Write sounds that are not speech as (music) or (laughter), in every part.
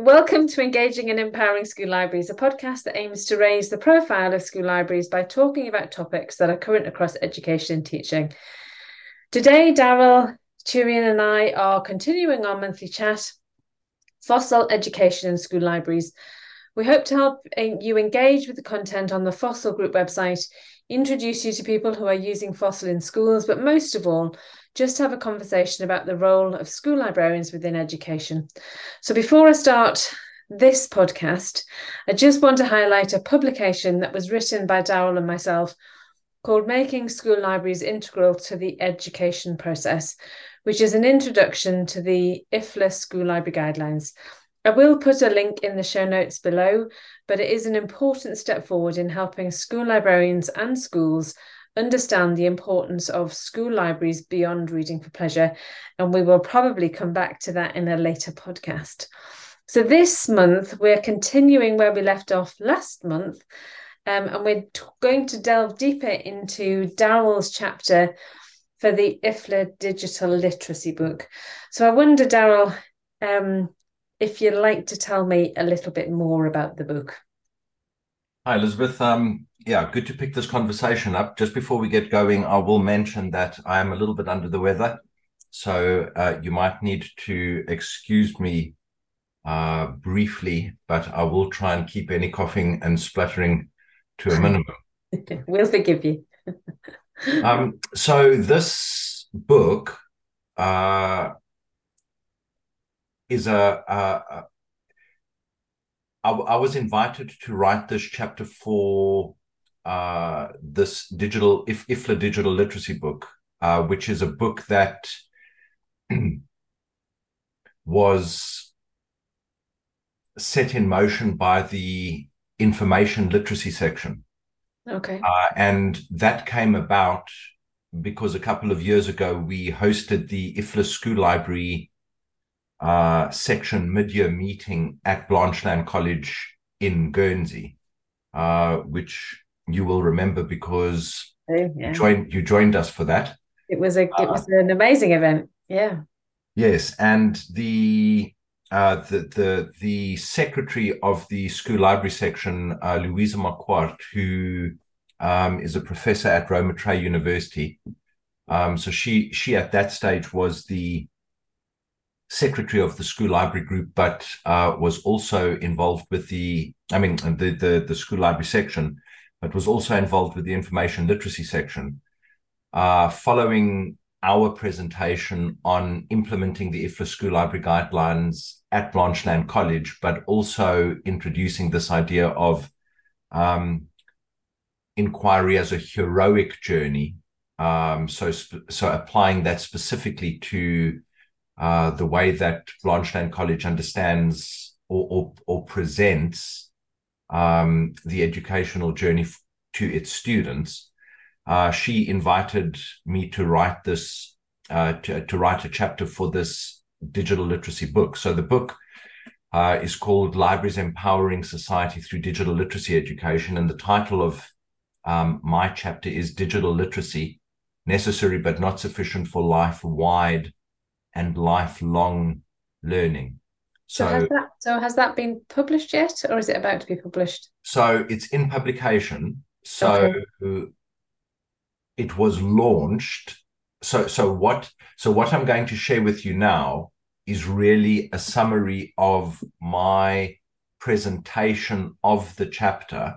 Welcome to Engaging and Empowering School Libraries, a podcast that aims to raise the profile of school libraries by talking about topics that are current across education and teaching. Today, Darryl, Toerien, and I are continuing our monthly chat FOSIL Education and School Libraries. We hope to help you engage with the content on the FOSIL Group website, introduce you to people who are using FOSIL in schools, but most of all, just have a conversation about the role of school librarians within education. So before I start this podcast, I just want to highlight a publication that was written by Darryl and myself called Making School Libraries Integral to the Education Process, which is an introduction to the IFLA School Library Guidelines. I will put a link in the show notes below, but it is an important step forward in helping school librarians and schools understand the importance of school libraries beyond reading for pleasure. And we will probably come back to that in a later podcast. So, this month, we're continuing where we left off last month. Um, and we're t- going to delve deeper into Darryl's chapter for the IFLA digital literacy book. So, I wonder, Darryl, um, if you'd like to tell me a little bit more about the book. Hi, Elizabeth. Um, yeah, good to pick this conversation up. Just before we get going, I will mention that I am a little bit under the weather. So uh, you might need to excuse me uh, briefly, but I will try and keep any coughing and spluttering to a minimum. (laughs) we'll forgive you. (laughs) um, so this book uh, is a, a, I, I was invited to write this chapter for uh, this digital if IFLA digital literacy book, uh, which is a book that (clears throat) was set in motion by the information literacy section. Okay. Uh, and that came about because a couple of years ago we hosted the IFLA School Library uh, section mid-year meeting at Blanchelande College in Guernsey, uh, which you will remember because oh, yeah. you joined you joined us for that. It was a it was an amazing event. Yeah. Yes, and the uh, the the the secretary of the school library section, uh, Luisa Marquardt, who um, is a professor at Roma Tre University. Um, so she she at that stage was the secretary of the school library group, but uh, was also involved with the, I mean, the, the, the school library section, but was also involved with the information literacy section. Uh, following our presentation on implementing the IFLA school library guidelines at Blanchelande College, but also introducing this idea of um, inquiry as a heroic journey. Um, so, so applying that specifically to uh, the way that Blanchelande College understands or, or, or presents um, the educational journey f- to its students. Uh, she invited me to write this, uh, to, to, write a chapter for this digital literacy book. So the book uh, is called Libraries Empowering Society Through Digital Literacy Education. And the title of um, my chapter is Digital Literacy Necessary but Not Sufficient for Life Wide and lifelong learning. So, so, has that so has that been published yet, or is it about to be published? So it's in publication. So okay. it was launched. So so what so what I'm going to share with you now is really a summary of my presentation of the chapter.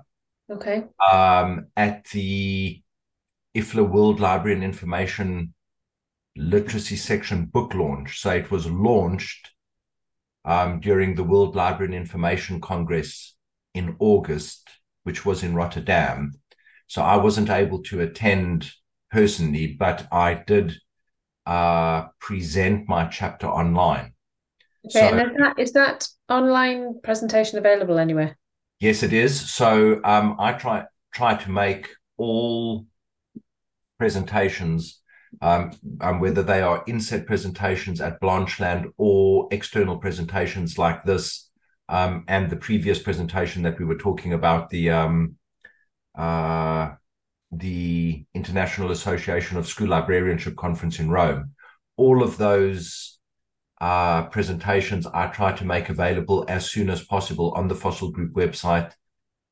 Okay. Um, at the IFLA World Library and Information literacy section book launch. So it was launched um, during the World Library and Information Congress in August, which was in Rotterdam. So I wasn't able to attend personally, but I did uh, present my chapter online. Okay, so, and is that, is that online presentation available anywhere? Yes, it is. So um, I try try to make all presentations um, and whether they are inset presentations at Blanchelande or external presentations like this, um, and the previous presentation that we were talking about, the um, uh, the International Association of School Librarianship Conference in Rome. All of those uh, presentations I try to make available as soon as possible on the FOSIL Group website.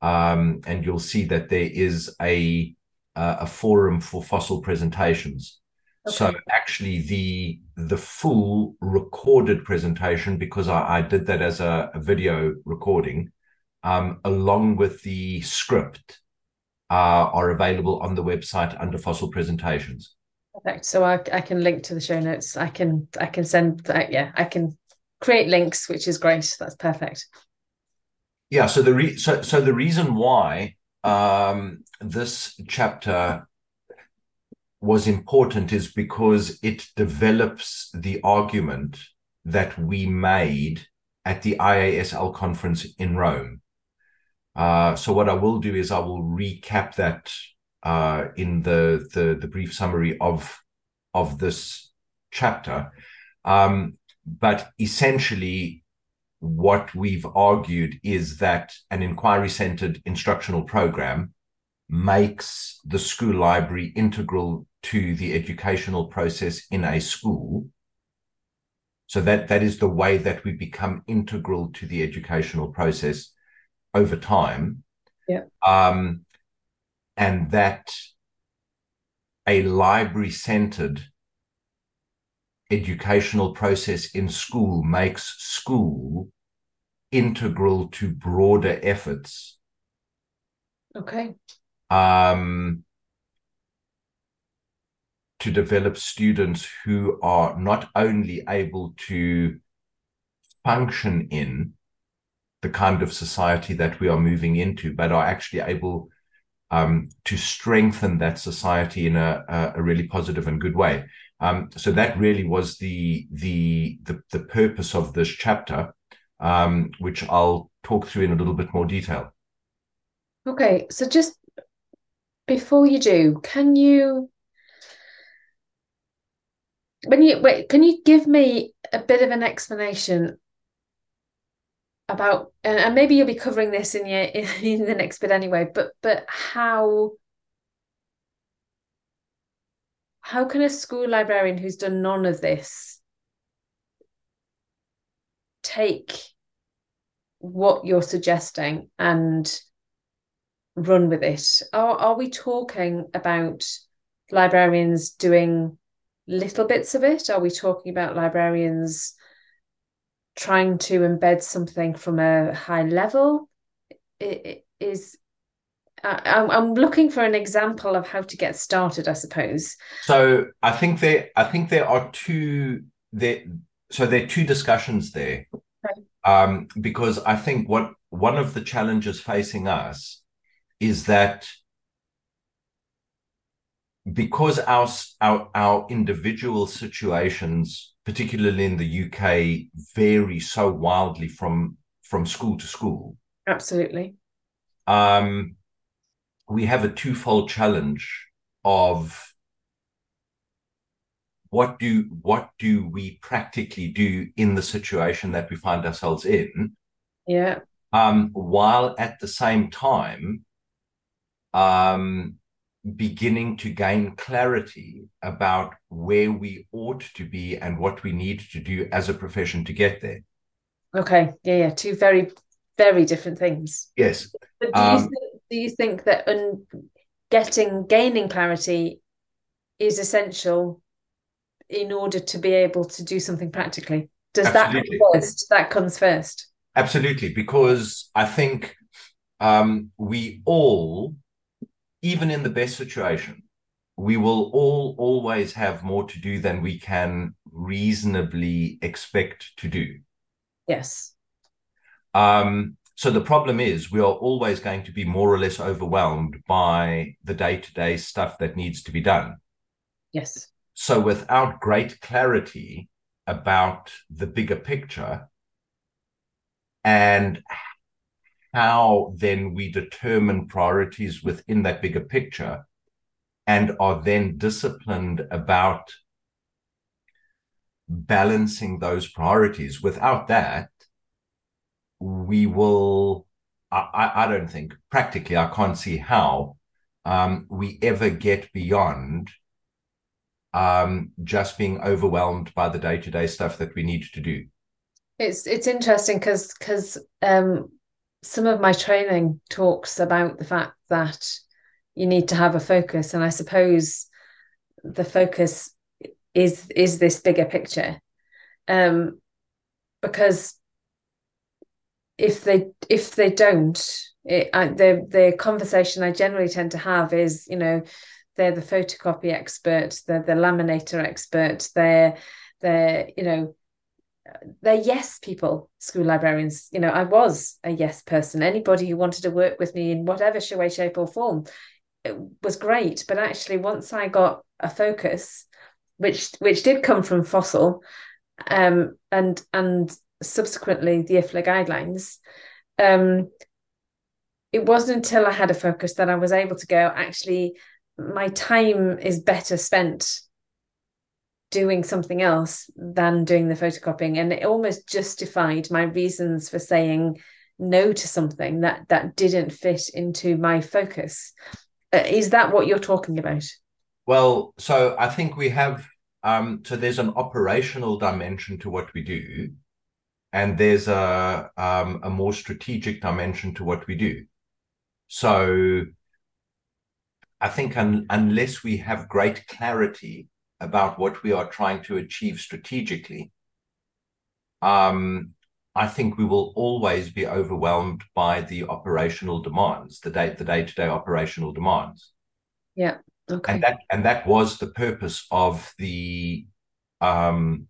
Um, and you'll see that there is a uh, a forum for FOSIL presentations. Okay. So actually, the the full recorded presentation, because I, I did that as a, a video recording, um, along with the script, uh, are available on the website under FOSIL presentations. Perfect. So I, I can link to the show notes. I can I can send that. Yeah, I can create links, which is great. That's perfect. Yeah. So the re- so so the reason why um, this chapter was important is because it develops the argument that we made at the IASL conference in Rome. Uh, so what I will do is I will recap that uh, in the, the, the brief summary of of this chapter. Um, but essentially, what we've argued is that an inquiry centered instructional program makes the school library integral to the educational process in a school. So that that is the way that we become integral to the educational process over time. Yeah. Um, and that a library centered educational process in school makes school integral to broader efforts. Okay. Um, to develop students who are not only able to function in the kind of society that we are moving into, but are actually able um, to strengthen that society in a, a, really positive and good way. Um, so that really was the, the, the the purpose of this chapter, um, which I'll talk through in a little bit more detail. Okay, so just before you do, can you when you wait, can you give me a bit of an explanation about and maybe you'll be covering this in your (laughs) in the next bit anyway but but how how can a school librarian who's done none of this take what you're suggesting and run with it? Are, are we talking about librarians doing little bits of it are we talking about librarians trying to embed something from a high level it is I'm looking for an example of how to get started, I suppose. So I think there, I think there are two there. So there are two discussions there, okay. um, because I think what one of the challenges facing us is that because our our our individual situations particularly in the UK, vary so wildly from from school to school. Absolutely. Um, we have a twofold challenge of what do what do we practically do in the situation that we find ourselves in? Yeah. Um, while at the same time, um, beginning to gain clarity about where we ought to be and what we need to do as a profession to get there. Okay. Yeah, yeah. Two very, very different things. Yes. But do, um, you, think, do you think that un- getting, gaining clarity is essential in order to be able to do something practically? Does absolutely. that come first? That comes first. Absolutely, because I think um, we all even in the best situation, we will all always have more to do than we can reasonably expect to do. Yes. Um, so the problem is we are always going to be more or less overwhelmed by the day-to-day stuff that needs to be done. Yes. So without great clarity about the bigger picture and how then we determine priorities within that bigger picture and are then disciplined about balancing those priorities. Without that, we will, I, I don't think, practically, I can't see how um, we ever get beyond um, just being overwhelmed by the day to day stuff that we need to do. It's it's interesting because because um, some of my training talks about the fact that you need to have a focus, and I suppose the focus is is this bigger picture, um, because if they if they don't, it, I, the the conversation I generally tend to have is you know they're the photocopy expert, they're the laminator expert, they're they're you know they're yes people school librarians. You know i was a yes person. Anybody who wanted to work with me in whatever way shape or form was great. But actually once i got a focus which which did come from FOSIL um, and and subsequently the IFLA guidelines um, it wasn't until i had a focus that i was able to go actually my time is better spent doing something else than doing the photocopying. And it almost justified my reasons for saying no to something that that didn't fit into my focus. Uh, is that what you're talking about? Well so i think we have um so there's an operational dimension to what we do and there's a um, a more strategic dimension to what we do. So i think un- unless we have great clarity about what we are trying to achieve strategically, um, I think we will always be overwhelmed by the operational demands, the day the day to day operational demands. Yeah. Okay. And that and that was the purpose of the um,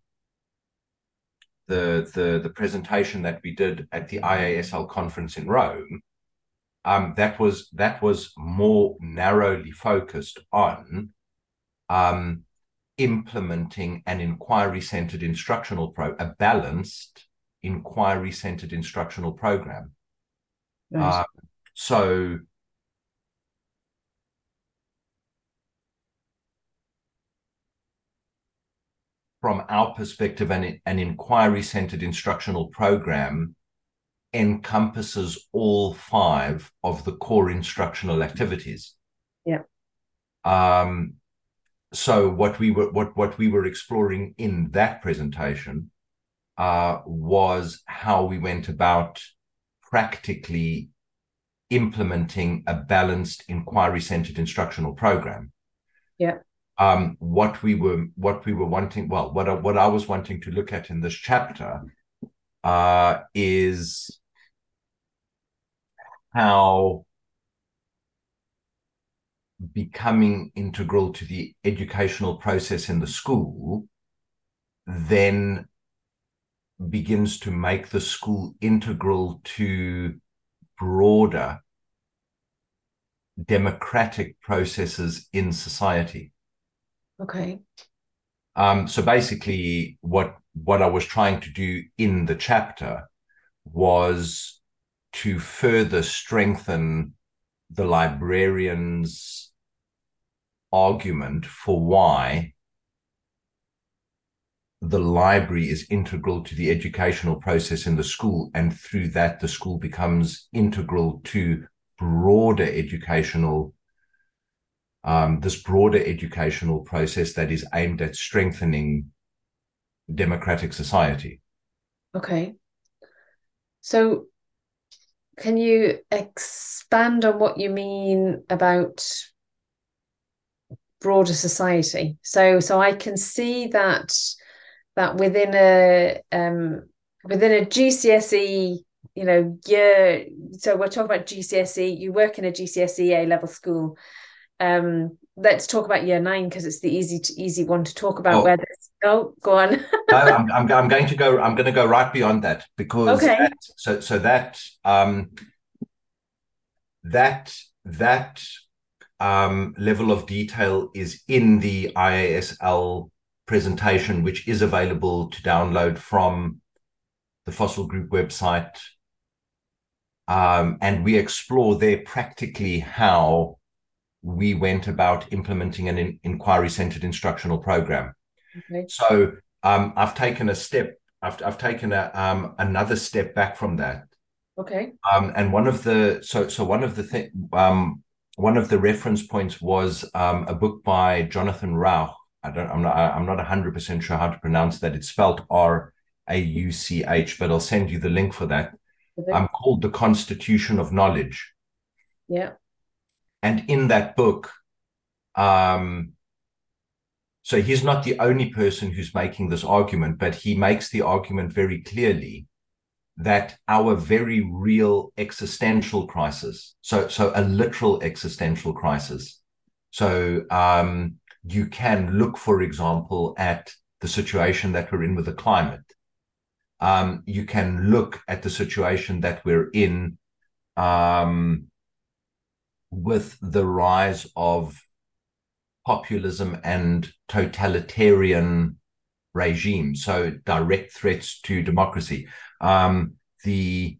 the the the presentation that we did at the IASL conference in Rome. Um, that was that was more narrowly focused on um, implementing an inquiry centered instructional pro a balanced inquiry centered instructional program. Nice. uh, so from our perspective an, an inquiry centered instructional program encompasses all five of the core instructional activities. Yeah um, so what we were what what we were exploring in that presentation uh, was how we went about practically implementing a balanced inquiry centered instructional program. Yeah. Um, what we were what we were wanting well what I, what I was wanting to look at in this chapter uh, is how becoming integral to the educational process in the school then begins to make the school integral to broader democratic processes in society. Okay. Um, so basically what what i was trying to do in the chapter was to further strengthen the librarians argument for why the library is integral to the educational process in the school and through that the school becomes integral to broader educational um, this broader educational process that is aimed at strengthening democratic society. Okay. So can you expand on what you mean about broader society. So so I can see that that within a um, within a GCSE you know year so we're talking about GCSE you work in a GCSE A level school um let's talk about year nine because it's the easy to, easy one to talk about oh. where this oh go on (laughs) no, I'm, I'm, I'm going to go i'm going to go right beyond that because okay. that, so so that um that that um, level of detail is in the IASL presentation, which is available to download from the FOSIL Group website. Um, and we explore there practically how we went about implementing an in- inquiry centered instructional program. Okay. So um, I've taken a step, I've, I've taken a, um, another step back from that. Okay. Um, and one of the so so one of the thing um, one of the reference points was um, a book by Jonathan Rauch I don't I'm not I'm not 100% sure how to pronounce that. It's spelled R A U C H, but I'll send you the link for that. Okay. I'm called The Constitution of Knowledge. Yeah. And in that book, um, so he's not the only person who's making this argument, but he makes the argument very clearly that our very real existential crisis, so so a literal existential crisis. So um, you can look, for example, at the situation that we're in with the climate. Um, you can look at the situation that we're in um, with the rise of populism and totalitarian regimes, so direct threats to democracy. Um, the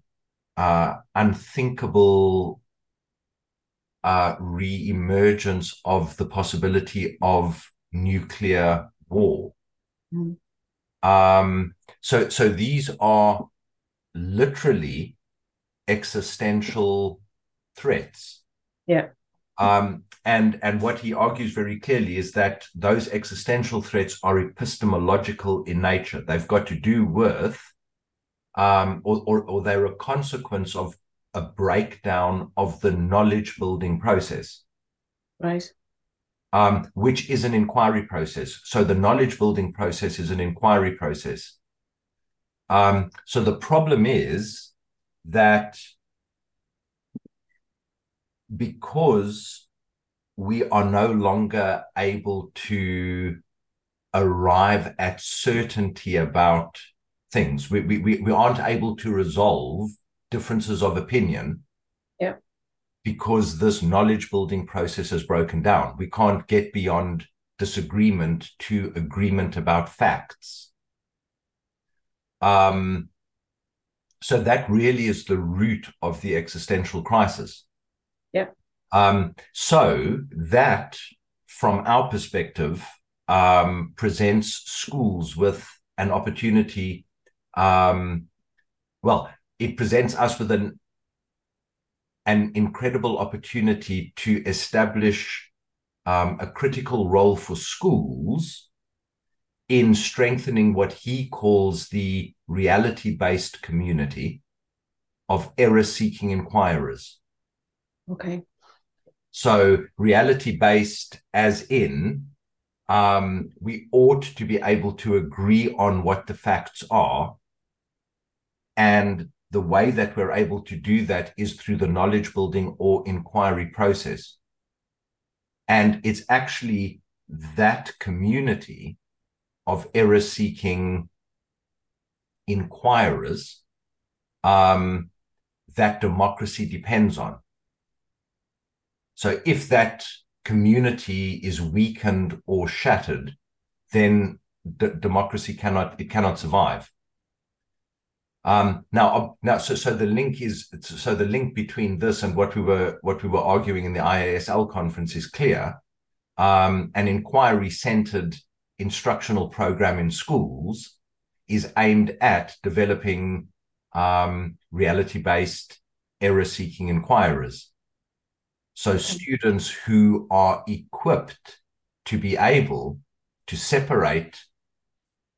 uh, unthinkable uh, re-emergence of the possibility of nuclear war. Mm. Um, so, so these are literally existential threats. Yeah. Um, and and what he argues very clearly is that those existential threats are epistemological in nature. They've got to do with, um, or, or, or they're a consequence of a breakdown of the knowledge building process. Right. Um, which is an inquiry process. So the knowledge building process is an inquiry process. Um, so the problem is that because we are no longer able to arrive at certainty about things, we, we, we aren't able to resolve differences of opinion. Yeah. Because this knowledge building process has broken down. We can't get beyond disagreement to agreement about facts. Um, so that really is the root of the existential crisis. Yeah. Um, so that, from our perspective, um, presents schools with an opportunity. Um, well, it presents us with an an incredible opportunity to establish um, a critical role for schools in strengthening what he calls the reality based community of error seeking inquirers. Okay. So, reality based, as in, um, we ought to be able to agree on what the facts are and the way that we're able to do that is through the knowledge building or inquiry process. And it's actually that community of error seeking inquirers um, that democracy depends on. So if that community is weakened or shattered, then d- democracy cannot it cannot survive. Um, now, now, so so the link is so the link between this and what we were what we were arguing in the IASL conference is clear. Um, an inquiry-centered instructional program in schools is aimed at developing um, reality-based error-seeking inquirers. So students who are equipped to be able to separate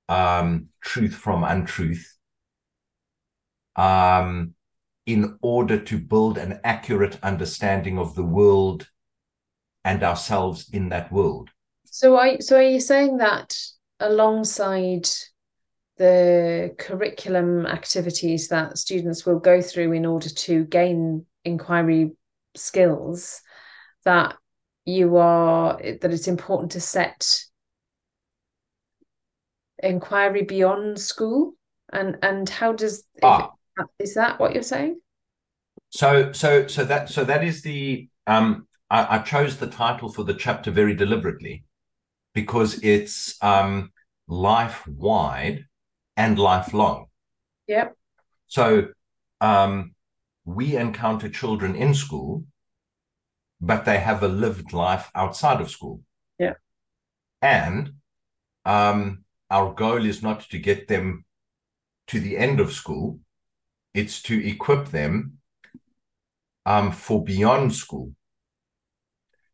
um, truth from untruth um, in order to build an accurate understanding of the world and ourselves in that world. So, are so are you saying that alongside the curriculum activities that students will go through in order to gain inquiry skills, that you are that it's important to set inquiry beyond school and and how does ah. Is that what you're saying? So, so, so that, so that is the. Um, I, I chose the title for the chapter very deliberately because it's um, life wide and lifelong. Yep. So, um, we encounter children in school, but they have a lived life outside of school. Yeah. And um, our goal is not to get them to the end of school, it's to equip them um, for beyond school.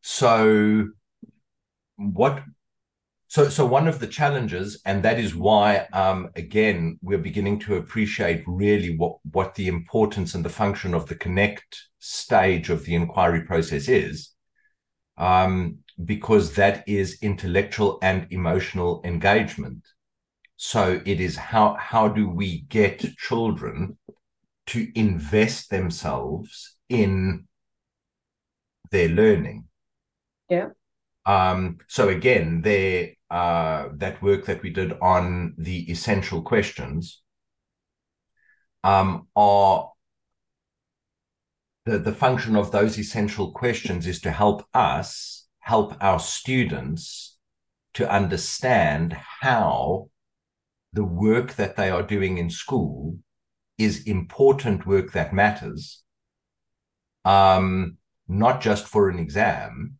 So, what so, so one of the challenges, and that is why, um, again, we're beginning to appreciate really what what the importance and the function of the connect stage of the inquiry process is, um, because that is intellectual and emotional engagement. So it is how how do we get children to invest themselves in their learning? Yeah. Um, so again, there uh, that work that we did on the essential questions um, are the, the function of those essential questions is to help us help our students to understand how the work that they are doing in school is important work that matters um, not just for an exam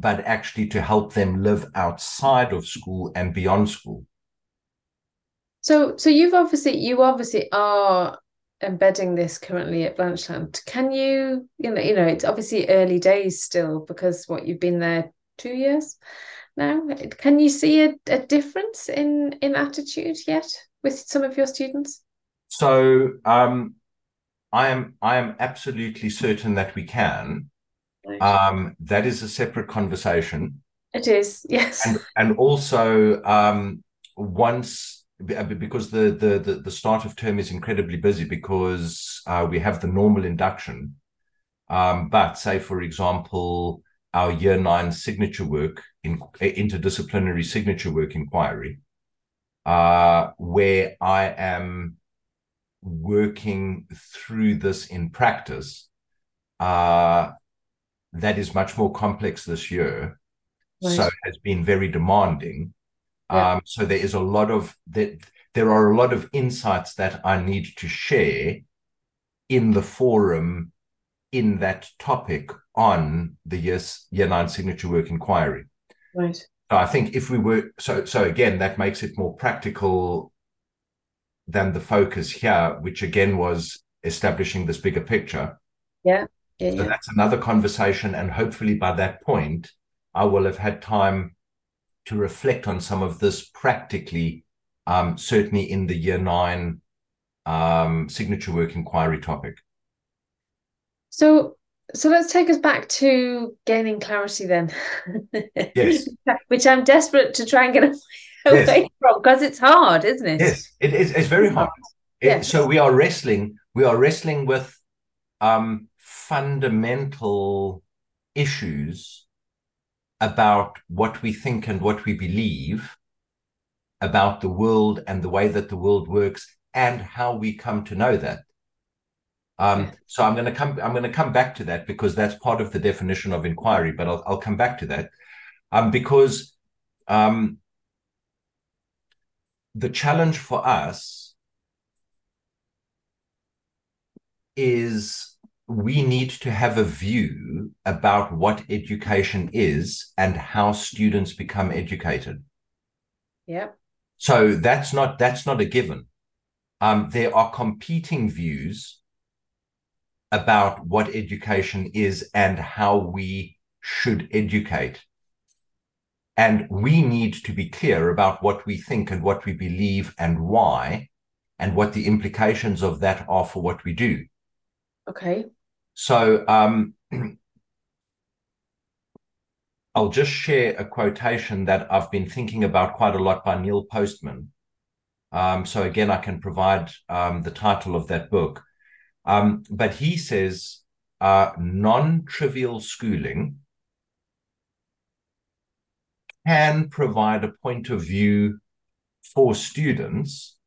but actually to help them live outside of school and beyond school. So, so you've obviously you obviously are embedding this currently at Blanchelande. Can you, you know, you know, it's obviously early days still because what you've been there two years now. Can you see a, a difference in in attitude yet with some of your students? So, um, I am I am absolutely certain that we can. Um, that is a separate conversation. It is, yes. And, and also, um, once uh, because the, the, the the start of term is incredibly busy because uh, we have the normal induction, um, but say for example our year nine signature work in interdisciplinary signature work inquiry, uh, where I am working through this in practice. Uh, that is much more complex this year. Right. So it has been very demanding. Yeah. Um, so there is a lot of that. There are a lot of insights that I need to share in the forum in that topic on the year, year nine signature work inquiry. Right. So I think if we were so so again, that makes it more practical than the focus here, which again was establishing this bigger picture. Yeah. Yeah, so yeah. that's another conversation. And hopefully by that point, I will have had time to reflect on some of this practically, um, certainly in the year nine um, signature work inquiry topic. So, so let's take us back to gaining clarity then. (laughs) yes. Which I'm desperate to try and get away yes. from because it's hard, isn't it? Yes, it is. It's very hard. It, yes. So we are wrestling. We are wrestling with um, fundamental issues about what we think and what we believe about the world and the way that the world works and how we come to know that. Um, so I'm going to come. I'm going to come back to that because that's part of the definition of inquiry. But I'll, I'll come back to that um, because um, the challenge for us is we need to have a view about what education is and how students become educated. Yep. So that's not that's not a given. Um, there are competing views about what education is and how we should educate. And we need to be clear about what we think and what we believe and why, and what the implications of that are for what we do. Okay. So um, (clears throat) I'll just share a quotation that I've been thinking about quite a lot by Neil Postman. Um, so again, I can provide um, the title of that book. Um, but he says uh, non-trivial schooling can provide a point of view for students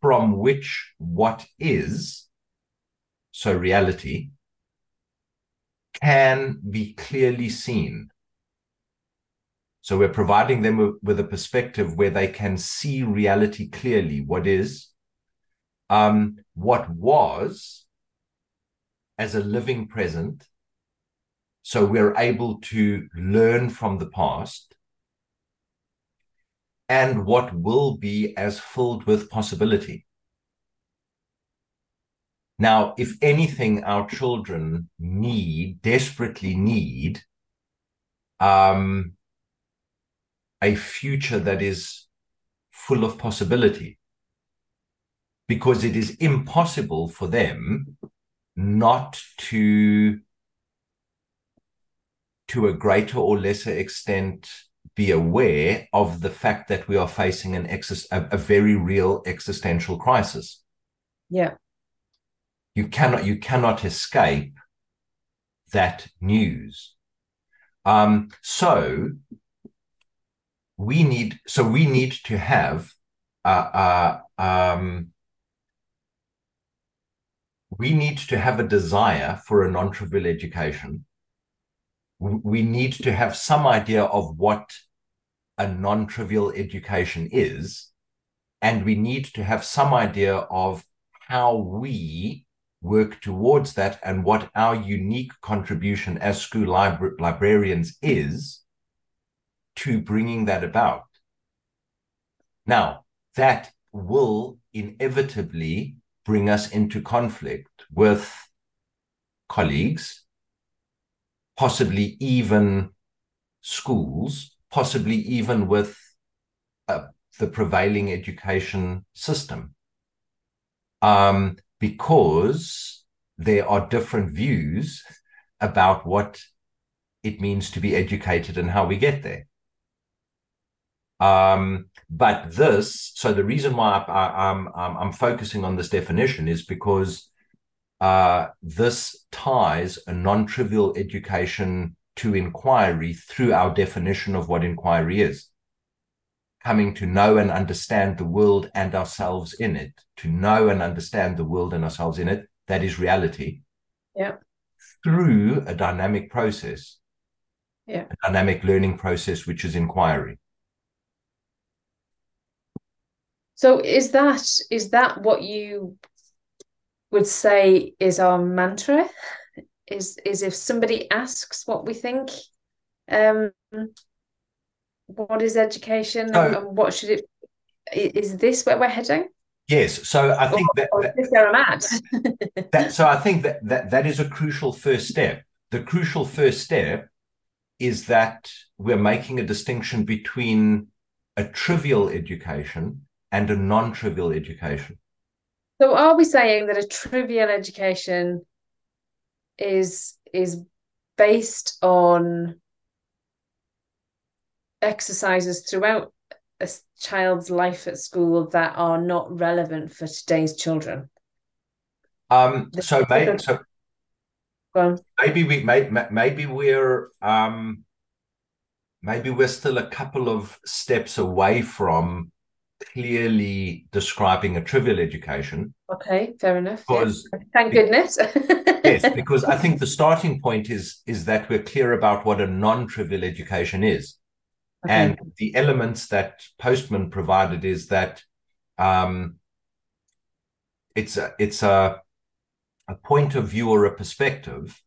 from which what is so reality, can be clearly seen. So we're providing them with a perspective where they can see reality clearly, what is, um, what was as a living present. So we're able to learn from the past and what will be as filled with possibility. Now, if anything, our children need, desperately need, um, a future that is full of possibility. Because it is impossible for them not to to a greater or lesser extent be aware of the fact that we are facing an exist a, a very real existential crisis. Yeah you cannot you cannot escape that news. Um so we need so we need to have uh, uh um we need to have a desire for a non-trivial education. We need to have some idea of what a non-trivial education is and we need to have some idea of how we work towards that and what our unique contribution as school libra- librarians is to bringing that about now that will inevitably bring us into conflict with colleagues, possibly even schools, possibly even with uh, the prevailing education system. Um, because there are different views about what it means to be educated and how we get there. Um, but this, so the reason why I, am I'm, I'm focusing on this definition is because uh, this ties a non-trivial education to inquiry through our definition of what inquiry is. Coming to know and understand the world and ourselves in it, to know and understand the world and ourselves in it, that is reality. Yeah. Through a dynamic process. Yeah. A dynamic learning process, which is inquiry. So is that is that what you would say is our mantra? Is is if somebody asks what we think, um, what is education so, and what should it? Is this where we're heading? Yes. So I think or, that, or that, where I'm at. (laughs) that so I think that, that that is a crucial first step. The crucial first step is that we're making a distinction between a trivial education and a non-trivial education. So are we saying that a trivial education is is based on exercises throughout a child's life at school that are not relevant for today's children? Um, so maybe so maybe we may, maybe we're um, maybe we're still a couple of steps away from clearly describing a trivial education. Okay, fair enough. Because yeah. thank goodness. (laughs) yes, because I think the starting point is is that we're clear about what a non-trivial education is. Okay. And the elements that Postman provided is that um, it's a it's a a point of view or a perspective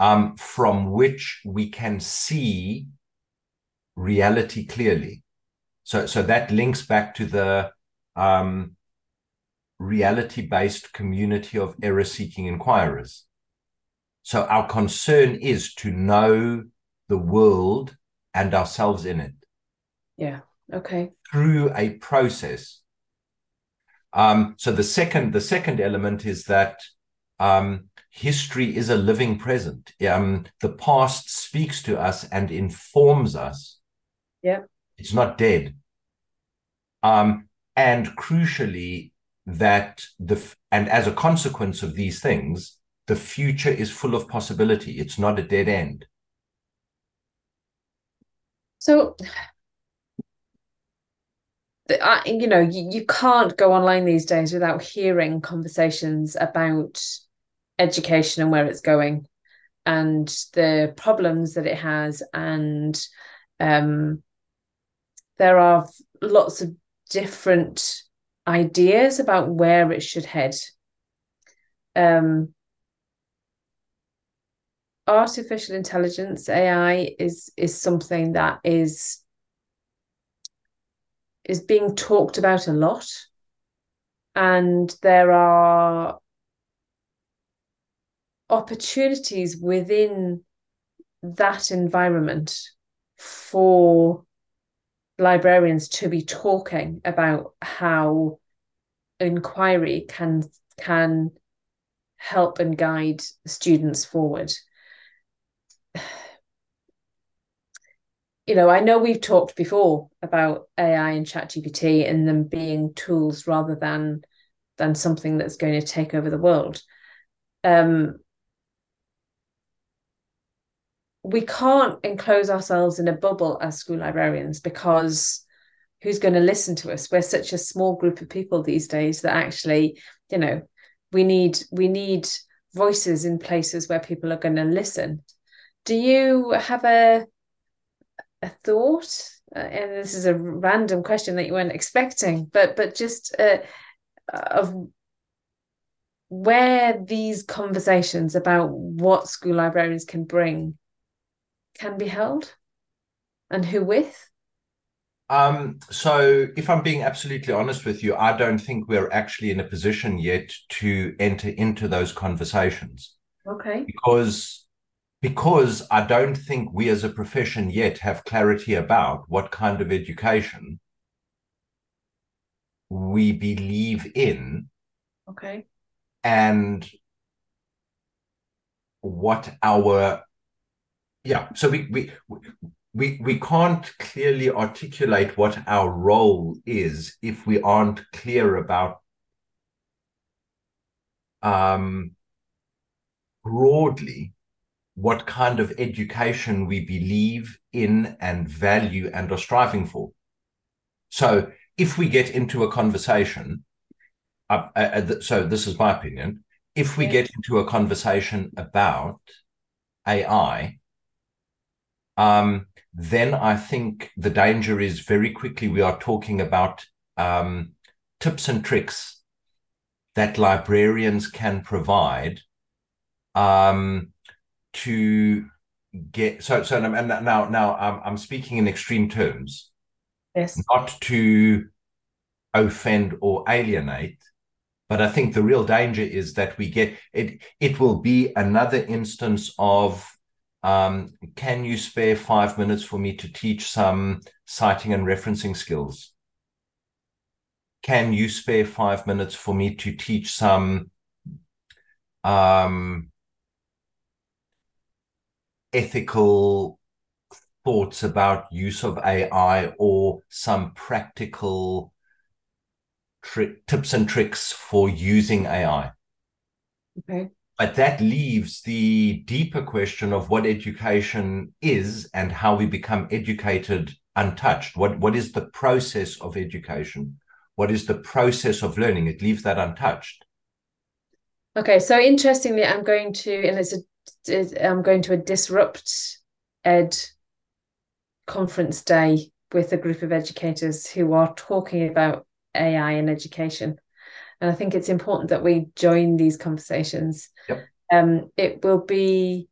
um, from which we can see reality clearly. So, so that links back to the um, reality-based community of error-seeking inquirers. So our concern is to know the world and ourselves in it. Yeah. Okay. Through a process. Um, so the second, the second element is that um, history is a living present. Um, the past speaks to us and informs us. Yeah. It's not dead. Um, and crucially, that the and as a consequence of these things, the future is full of possibility. It's not a dead end. So, I, you know, you, you can't go online these days without hearing conversations about education and where it's going and the problems that it has and um, there are lots of different ideas about where it should head. Um, artificial intelligence AI is is something that is is being talked about a lot, and there are opportunities within that environment for librarians to be talking about how inquiry can can help and guide students forward you know i know we've talked before about ai and ChatGPT and them being tools rather than than something that's going to take over the world. Um we can't enclose ourselves in a bubble as school librarians because who's going to listen to us? We're such a small group of people these days that actually you know we need we need voices in places where people are going to listen. Do you have a a thought uh, and this is a random question that you weren't expecting but but just uh, of where these conversations about what school librarians can bring can be held and who with? Um, so, if I'm being absolutely honest with you, I don't think we're actually in a position yet to enter into those conversations. Okay. Because because I don't think we as a profession yet have clarity about what kind of education we believe in. Okay. And what our yeah so we we we we can't clearly articulate what our role is if we aren't clear about um broadly what kind of education we believe in and value and are striving for. So if we get into a conversation uh, uh, uh so this is my opinion. If we get into a conversation about ai um, then I think the danger is very quickly we are talking about um, tips and tricks that librarians can provide um, to get so so and now now I'm, I'm speaking in extreme terms yes not to offend or alienate but i think the real danger is that we get it it will be another instance of um, can you spare five minutes for me to teach some citing and referencing skills? Can you spare five minutes for me to teach some um, ethical thoughts about use of AI or some practical tips and tricks for using AI? Okay. But that leaves the deeper question of what education is and how we become educated untouched. What, what is the process of education? What is the process of learning? It leaves that untouched. Okay, so interestingly, I'm going to, and it's a, I'm going to a disrupt ed conference day with a group of educators who are talking about AI in education. And I think it's important that we join these conversations. Yep. Um, it will be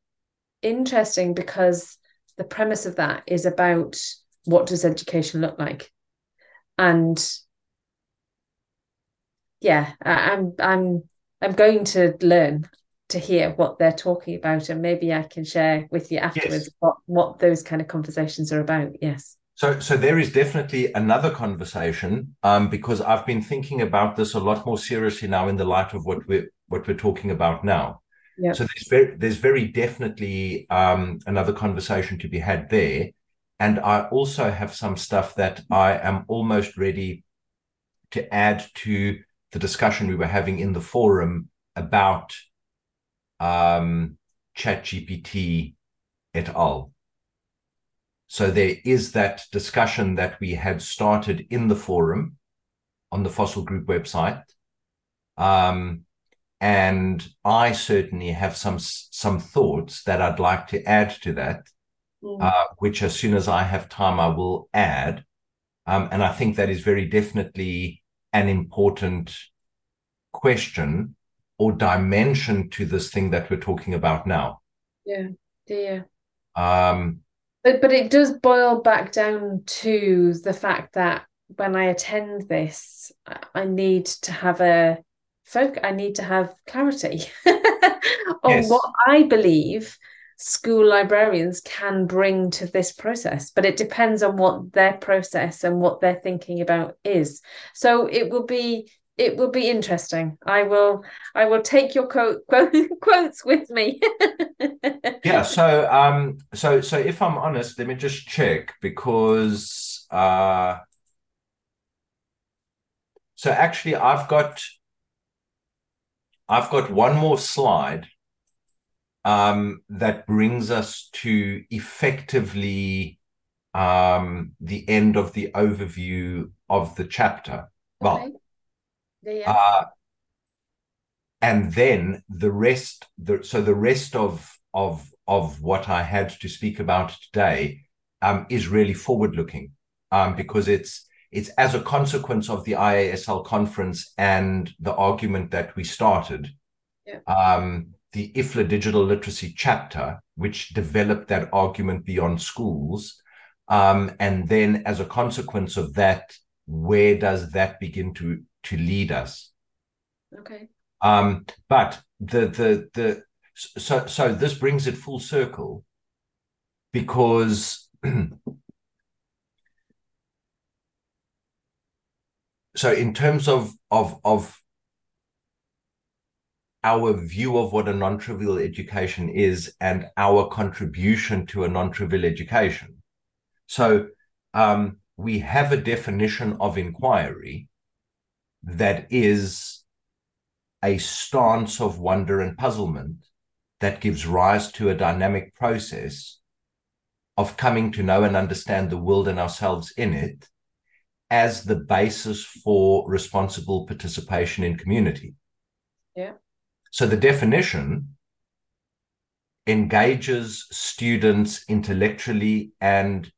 interesting because the premise of that is about what does education look like, and yeah, I, I'm I'm I'm going to learn to hear what they're talking about, and maybe I can share with you afterwards yes. what what those kind of conversations are about. Yes. So, so there is definitely another conversation um, because I've been thinking about this a lot more seriously now in the light of what we're what we're talking about now. Yep. So there's very there's very definitely um, another conversation to be had there, and I also have some stuff that I am almost ready to add to the discussion we were having in the forum about um, ChatGPT et al. So there is that discussion that we had started in the forum on the FOSIL Group website. Um, and I certainly have some some thoughts that I'd like to add to that, mm. uh, which as soon as I have time, I will add. Um, and I think that is very definitely an important question or dimension to this thing that we're talking about now. Yeah, yeah. Um, but but it does boil back down to the fact that when I attend this, I need to have a folk. I need to have clarity (laughs) on yes. what I believe school librarians can bring to this process but it depends on what their process and what they're thinking about is so it will be it will be interesting i will i will take your quote, (laughs) quote quotes with me (laughs) yeah so um so so if i'm honest let me just check because uh so actually i've got i've got one more slide um, that brings us to effectively um, the end of the overview of the chapter. Okay. Uh, and then the rest. The, so the rest of of of what I had to speak about today um, is really forward looking um, because it's it's as a consequence of the IASL conference and the argument that we started. Yeah. Um, the IFLA digital literacy chapter, which developed that argument beyond schools. Um, and then as a consequence of that, where does that begin to to lead us? Okay. Um, but the the the so so this brings it full circle because (clears throat) so in terms of of of our view of what a non-trivial education is and our contribution to a non-trivial education. So um, we have a definition of inquiry that is a stance of wonder and puzzlement that gives rise to a dynamic process of coming to know and understand the world and ourselves in it as the basis for responsible participation in community. Yeah. So the definition engages students intellectually and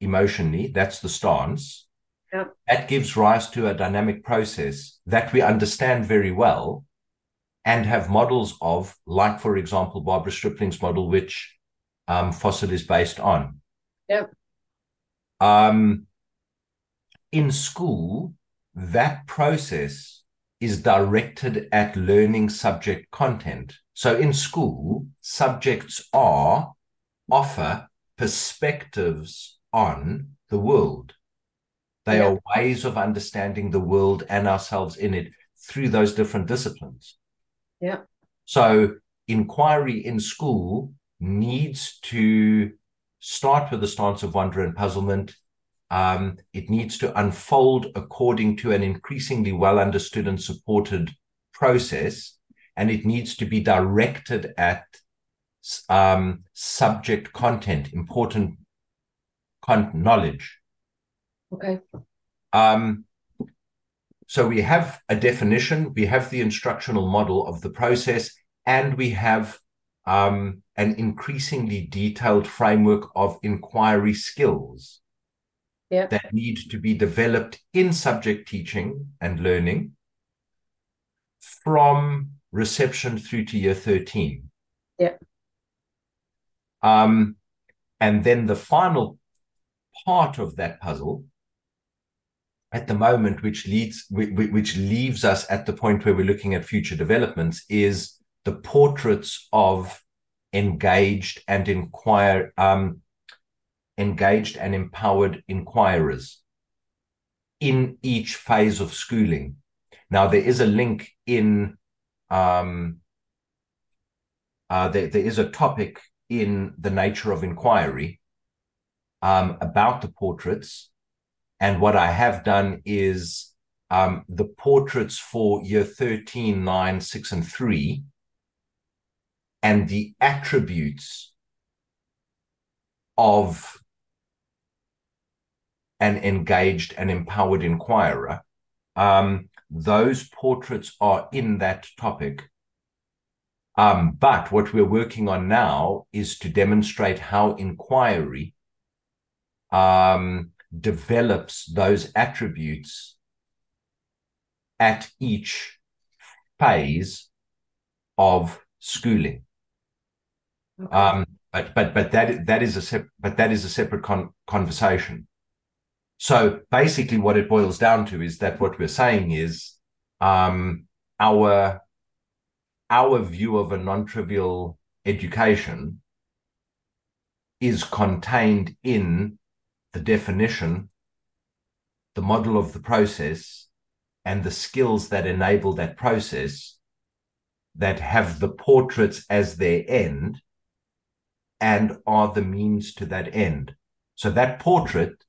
emotionally. That's the stance. Yep. That gives rise to a dynamic process that we understand very well and have models of, like, for example, Barbara Stripling's model, which um, FOSIL is based on. Yep. Um, in school, that process is directed at learning subject content. So in school, subjects are offer perspectives on the world. They yeah. are ways of understanding the world and ourselves in it through those different disciplines. Yeah. So inquiry in school needs to start with a stance of wonder and puzzlement um, it needs to unfold according to an increasingly well understood and supported process, and it needs to be directed at um, subject content, important con- knowledge. Okay. Um, so we have a definition, we have the instructional model of the process, and we have um, an increasingly detailed framework of inquiry skills yeah. that need to be developed in subject teaching and learning from reception through to year 13. Yeah. Um, and then the final part of that puzzle at the moment, which leads which leaves us at the point where we're looking at future developments, is the portraits of engaged and inquire um, engaged and empowered inquirers in each phase of schooling. Now, there is a link in, um, uh, there, there is a topic in the nature of inquiry um, about the portraits. And what I have done is um, the portraits for year 13, 9, 6, and 3, and the attributes of an engaged and empowered inquirer. Um, those portraits are in that topic. Um, but what we're working on now is to demonstrate how inquiry um, develops those attributes at each phase of schooling. Okay. Um, but but but that that is a sep- but that is a separate con- conversation. So basically, what it boils down to is that what we're saying is um, our our view of a non-trivial education is contained in the definition, the model of the process, and the skills that enable that process that have the portraits as their end and are the means to that end. So that portrait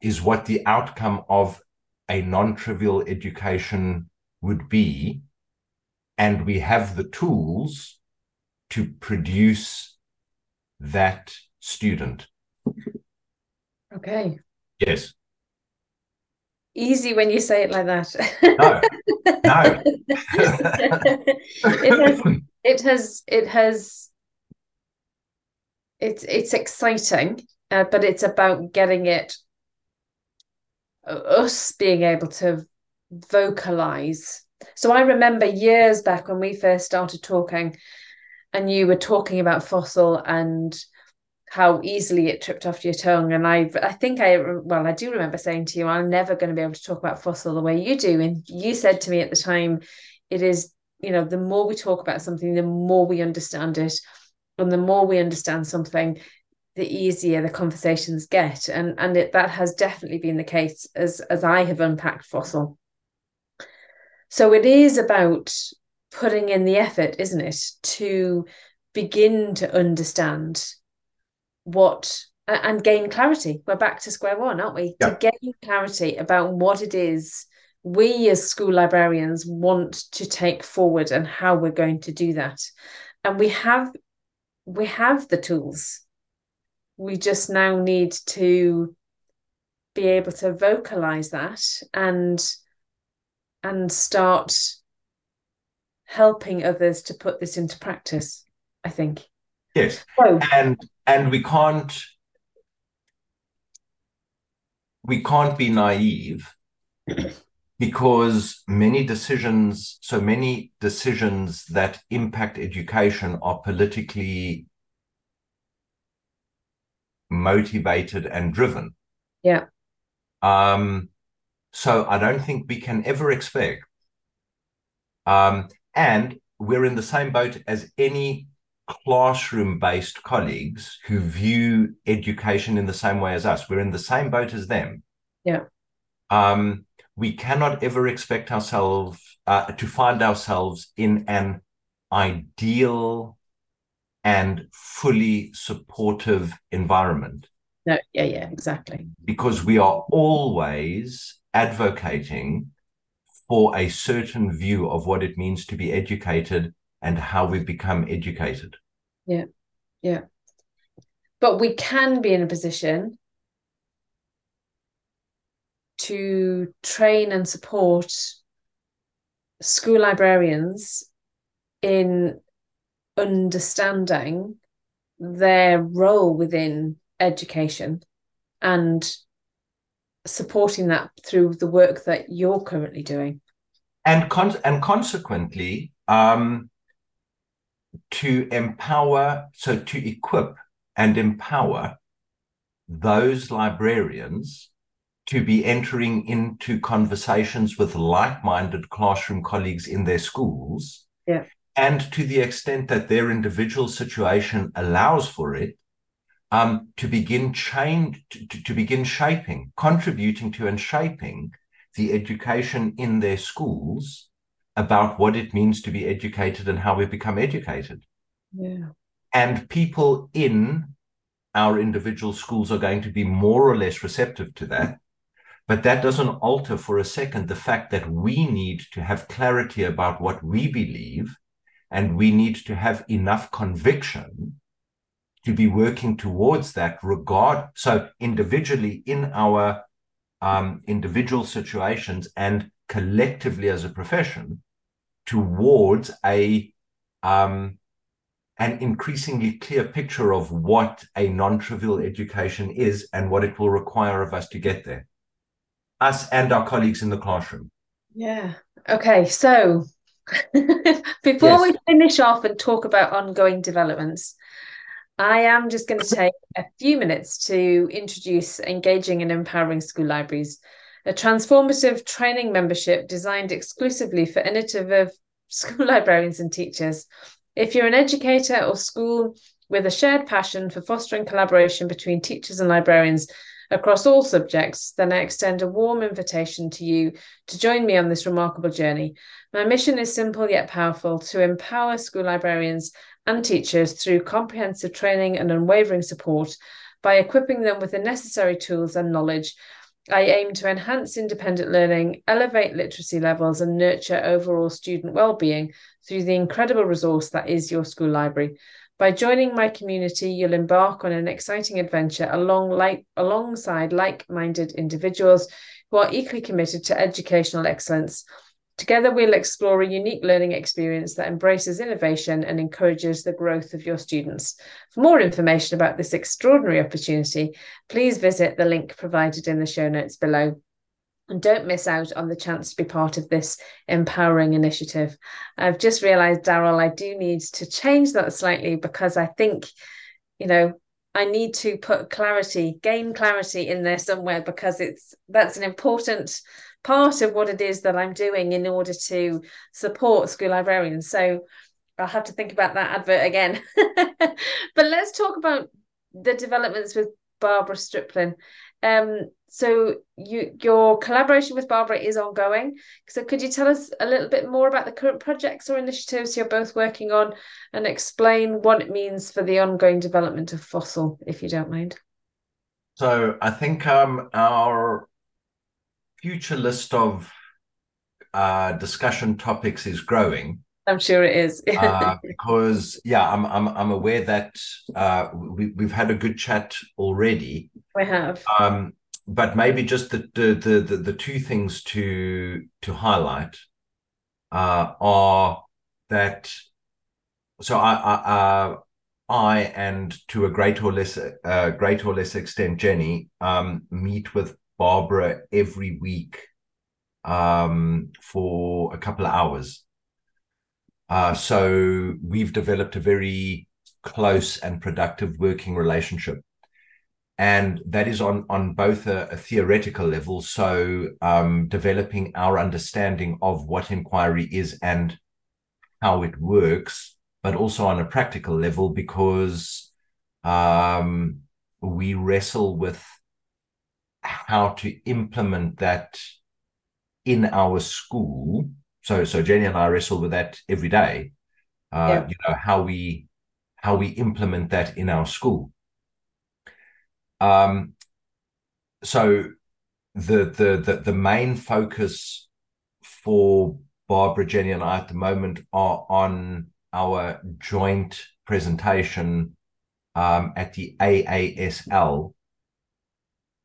is what the outcome of a non trivial education would be. And we have the tools to produce that student. Okay. Yes. Easy when you say it like that. No. No. (laughs) (laughs) it has it has it has it's it's exciting, uh, but it's about getting it us being able to vocalize. So I remember years back when we first started talking, and you were talking about FOSIL and how easily it tripped off your tongue. And I, I think I, well, I do remember saying to you, I'm never going to be able to talk about FOSIL the way you do. And you said to me at the time, it is, you know, the more we talk about something, the more we understand it. And the more we understand something, the easier the conversations get. And and it, that has definitely been the case as as I have unpacked FOSIL. So it is about putting in the effort, isn't it, to begin to understand what and gain clarity. We're back to square one, aren't we? Yeah. To gain clarity about what it is we as school librarians want to take forward and how we're going to do that. And we have we have the tools. We just now need to be able to vocalize that and and start helping others to put this into practice, I think. Yes. So, and and we can't we can't be naive (laughs) because many decisions so many decisions that impact education are politically motivated and driven yeah um so i don't think we can ever expect um and we're in the same boat as any classroom based colleagues who view education in the same way as us. We're in the same boat as them. Yeah. Um, we cannot ever expect ourselves uh, to find ourselves in an ideal and fully supportive environment. No, yeah, yeah, exactly. Because we are always advocating for a certain view of what it means to be educated and how we become educated. Yeah, yeah. But we can be in a position to train and support school librarians in understanding their role within education and supporting that through the work that you're currently doing and con- and consequently um, to empower, so to equip and empower those librarians to be entering into conversations with like minded classroom colleagues in their schools. Yeah. And to the extent that their individual situation allows for it, um, to begin change, to, to begin shaping, contributing to and shaping the education in their schools about what it means to be educated and how we become educated. Yeah. And people in our individual schools are going to be more or less receptive to that. But that doesn't alter for a second the fact that we need to have clarity about what we believe and we need to have enough conviction to be working towards that regard. So individually in our um, individual situations and collectively as a profession towards a um, an increasingly clear picture of what a non-trivial education is and what it will require of us to get there us and our colleagues in the classroom yeah okay so (laughs) before yes. we finish off and talk about ongoing developments I am just going (laughs) to take a few minutes to introduce Engaging and Empowering School Libraries, a transformative training membership designed exclusively for innovative (laughs) school librarians and teachers. If you're an educator or school with a shared passion for fostering collaboration between teachers and librarians across all subjects, then I extend a warm invitation to you to join me on this remarkable journey. My mission is simple yet powerful to empower school librarians and teachers through comprehensive training and unwavering support by equipping them with the necessary tools and knowledge. I aim to enhance independent learning, elevate literacy levels, and nurture overall student well-being through the incredible resource that is your school library. By joining my community, you'll embark on an exciting adventure along like, alongside like minded individuals who are equally committed to educational excellence. Together, we'll explore a unique learning experience that embraces innovation and encourages the growth of your students. For more information about this extraordinary opportunity, please visit the link provided in the show notes below. And don't miss out on the chance to be part of this empowering initiative. I've just realized, Darryl, I do need to change that slightly because I think, you know, I need to put clarity, gain clarity in there somewhere because it's that's an important part of what it is that I'm doing in order to support school librarians. So I'll have to think about that advert again. (laughs) but let's talk about the developments with Barbara Stripling. Um, so you your collaboration with Barbara is ongoing. So could you tell us a little bit more about the current projects or initiatives you're both working on and explain what it means for the ongoing development of FOSIL, if you don't mind? So I think um, our future list of uh, discussion topics is growing. I'm sure it is. uh, (laughs) because yeah, I'm I'm I'm aware that uh, we we've had a good chat already. We have. Um, but maybe just the the, the the two things to to highlight uh, are that. So I I, uh, I and to a greater or less uh, greater or less extent Jenny um, meet with Barbara every week um, for a couple of hours. Uh, so we've developed a very close and productive working relationship. And that is on, on both a, a theoretical level, so um, developing our understanding of what inquiry is and how it works, but also on a practical level because um, we wrestle with how to implement that in our school so so Jenny and I wrestle with that every day. Uh, yeah. You know how we how we implement that in our school. Um, so the the the the main focus for Barbara, Jenny, and I at the moment are on our joint presentation um, at the AASL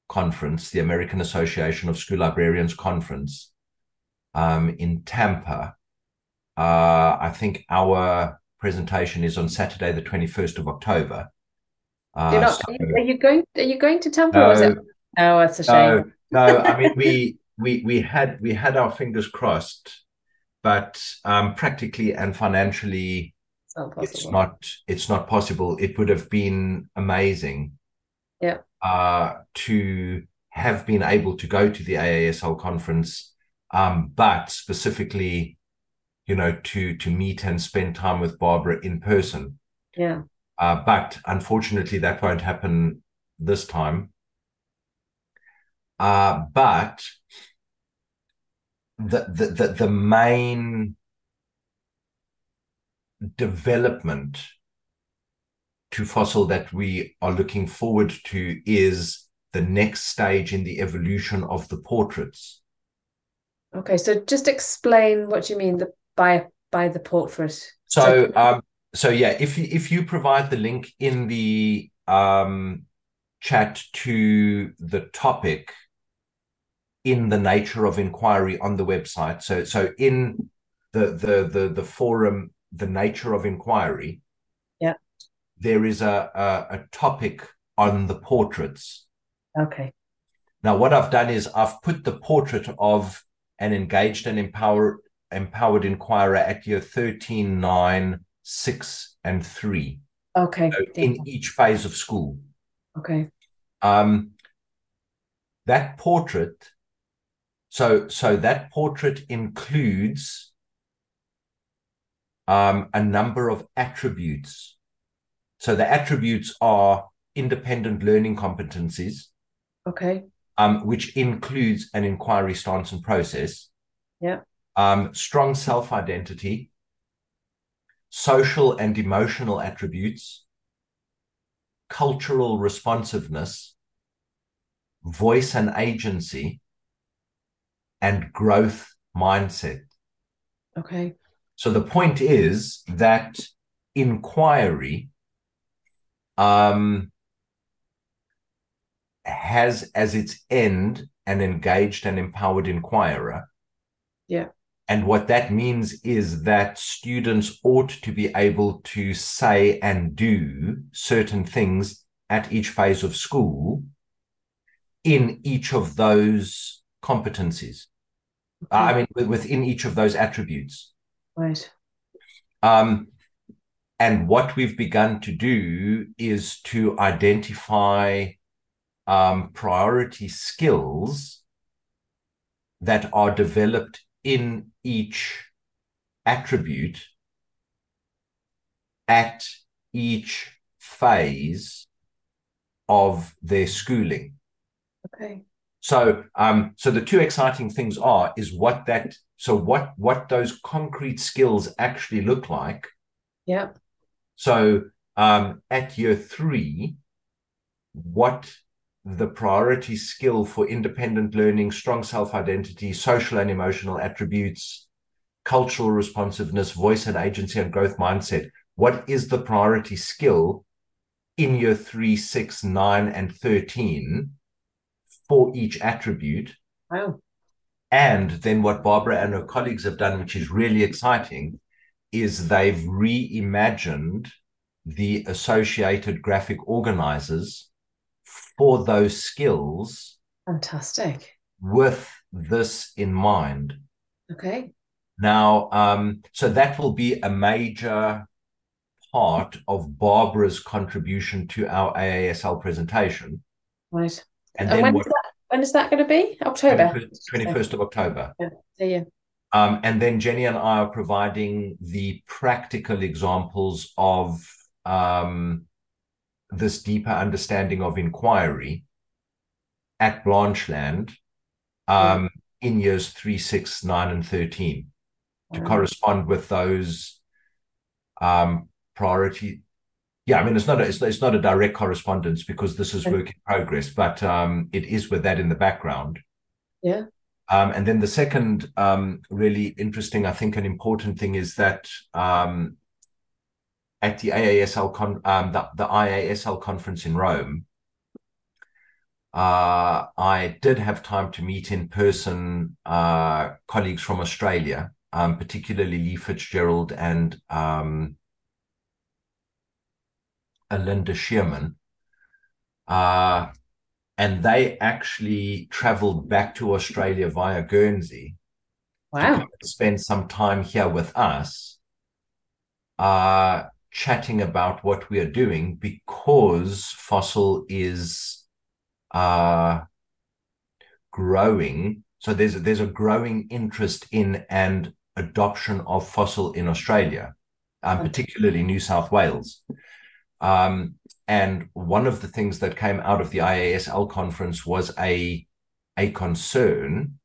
conference, the American Association of School Librarians conference, um, in Tampa. Uh, I think our presentation is on Saturday, the 21st of October. Uh, not, so, are you going? Are you going to Tampa? No, it, oh, that's a shame. No, no I mean we we we had we had our fingers crossed, but um, practically and financially, it's, it's not it's not possible. It would have been amazing. Yeah. Uh, to have been able to go to the AASL conference um, but specifically, you know, to to meet and spend time with Barbara in person. Yeah. Uh, but unfortunately, that won't happen this time. Uh, but the, the the the main development to FOSIL that we are looking forward to is the next stage in the evolution of the portraits. Okay, so just explain what you mean the, by by the portrait. So, um, so yeah, if you, if you provide the link in the um, chat to the topic in the nature of inquiry on the website, so so in the the the the forum, the nature of inquiry, there is a a, a topic on the portraits. Okay. Now, what I've done is I've put the portrait of an engaged and empowered empowered inquirer at year 13, 9, 6, and 3. Okay. So in each phase of school. Okay. Um, that portrait, so so that portrait includes um, a number of attributes So the attributes are independent learning competencies. Okay. Um, which includes an inquiry stance and process. Yeah. Um, strong self identity, social and emotional attributes, cultural responsiveness, voice and agency, and growth mindset. Okay. So the point is that inquiry um, has as its end an engaged and empowered inquirer. Yeah. And what that means is that students ought to be able to say and do certain things at each phase of school in each of those competencies. Okay. I mean, within each of those attributes. Right. Um, and what we've begun to do is to identify um, priority skills that are developed in each attribute at each phase of their schooling. Okay. So, um, so the two exciting things are is what that so what what those concrete skills actually look like. Yeah. So, um, at year three, what the priority skill for independent learning, strong self identity, social and emotional attributes, cultural responsiveness, voice and agency, and growth mindset. What is the priority skill in year three, six, nine, and 13 for each attribute? Wow. And then what Barbara and her colleagues have done, which is really exciting, is they've reimagined the associated graphic organizers for those skills. Fantastic. With this in mind. Okay. Now, um, so that will be a major part of Barbara's contribution to our AASL presentation. Right. And, and then when, what, is that, when is that going to be? October? 21st of October. Yeah. yeah. Um, and then Jenny and I are providing the practical examples of um, this deeper understanding of inquiry at Blanchelande um, in years three, six, nine, and 13 to correspond with those um, priority. Yeah, I mean, it's not a, it's, it's not a direct correspondence because this is work in progress, but um, it is with that in the background. Yeah. Um, and then the second um, really interesting, I think, an important thing is that um, at the AASL con- um, the, the IASL conference in Rome, uh, I did have time to meet in person uh, colleagues from Australia, um, particularly Lee Fitzgerald and um, Linda Shearman. Uh, and they actually traveled back to Australia via Guernsey wow. to spend some time here with us. Uh, chatting about what we are doing because FOSIL is uh, growing. So there's there's a growing interest in and adoption of FOSIL in Australia, um, particularly New South Wales. Um, and one of the things that came out of the IASL conference was a a concern,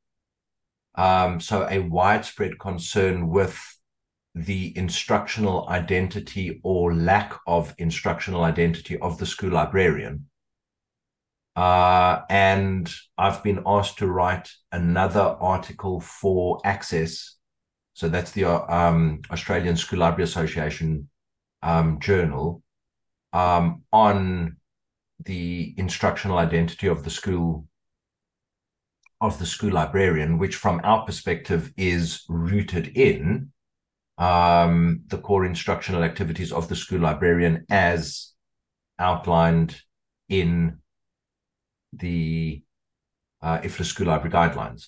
um, so a widespread concern with the instructional identity or lack of instructional identity of the school librarian. Uh, and I've been asked to write another article for Access. So that's the um, Australian School Library Association um, journal um, on the instructional identity of the school of the school librarian, which from our perspective is rooted in um, the core instructional activities of the school librarian as outlined in the uh, IFLA School Library Guidelines.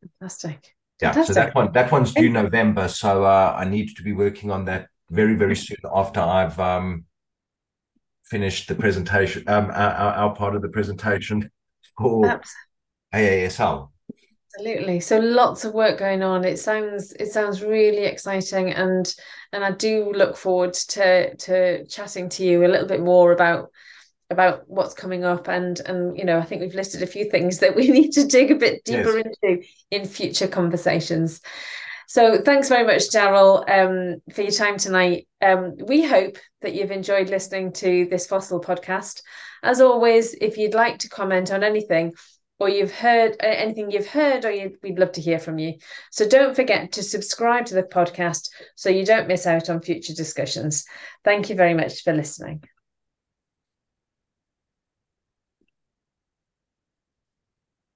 Fantastic. Yeah, Fantastic. so that one that one's due November, so uh, I need to be working on that very very soon after I've um, finished the presentation, um, our, our, part of the presentation for AASL. Absolutely. So lots of work going on. It sounds it sounds really exciting and and I do look forward to to chatting to you a little bit more about about what's coming up and and you know I think we've listed a few things (laughs) that we need to dig a bit deeper yes. into in future conversations. So thanks very much, Darryl, um, for your time tonight. Um, we hope that you've enjoyed listening to this FOSIL podcast. As always, if you'd like to comment on anything, or you've heard uh, anything you've heard, or you, we'd love to hear from you. So don't forget to subscribe to the podcast so you don't miss out on future discussions. Thank you very much for listening.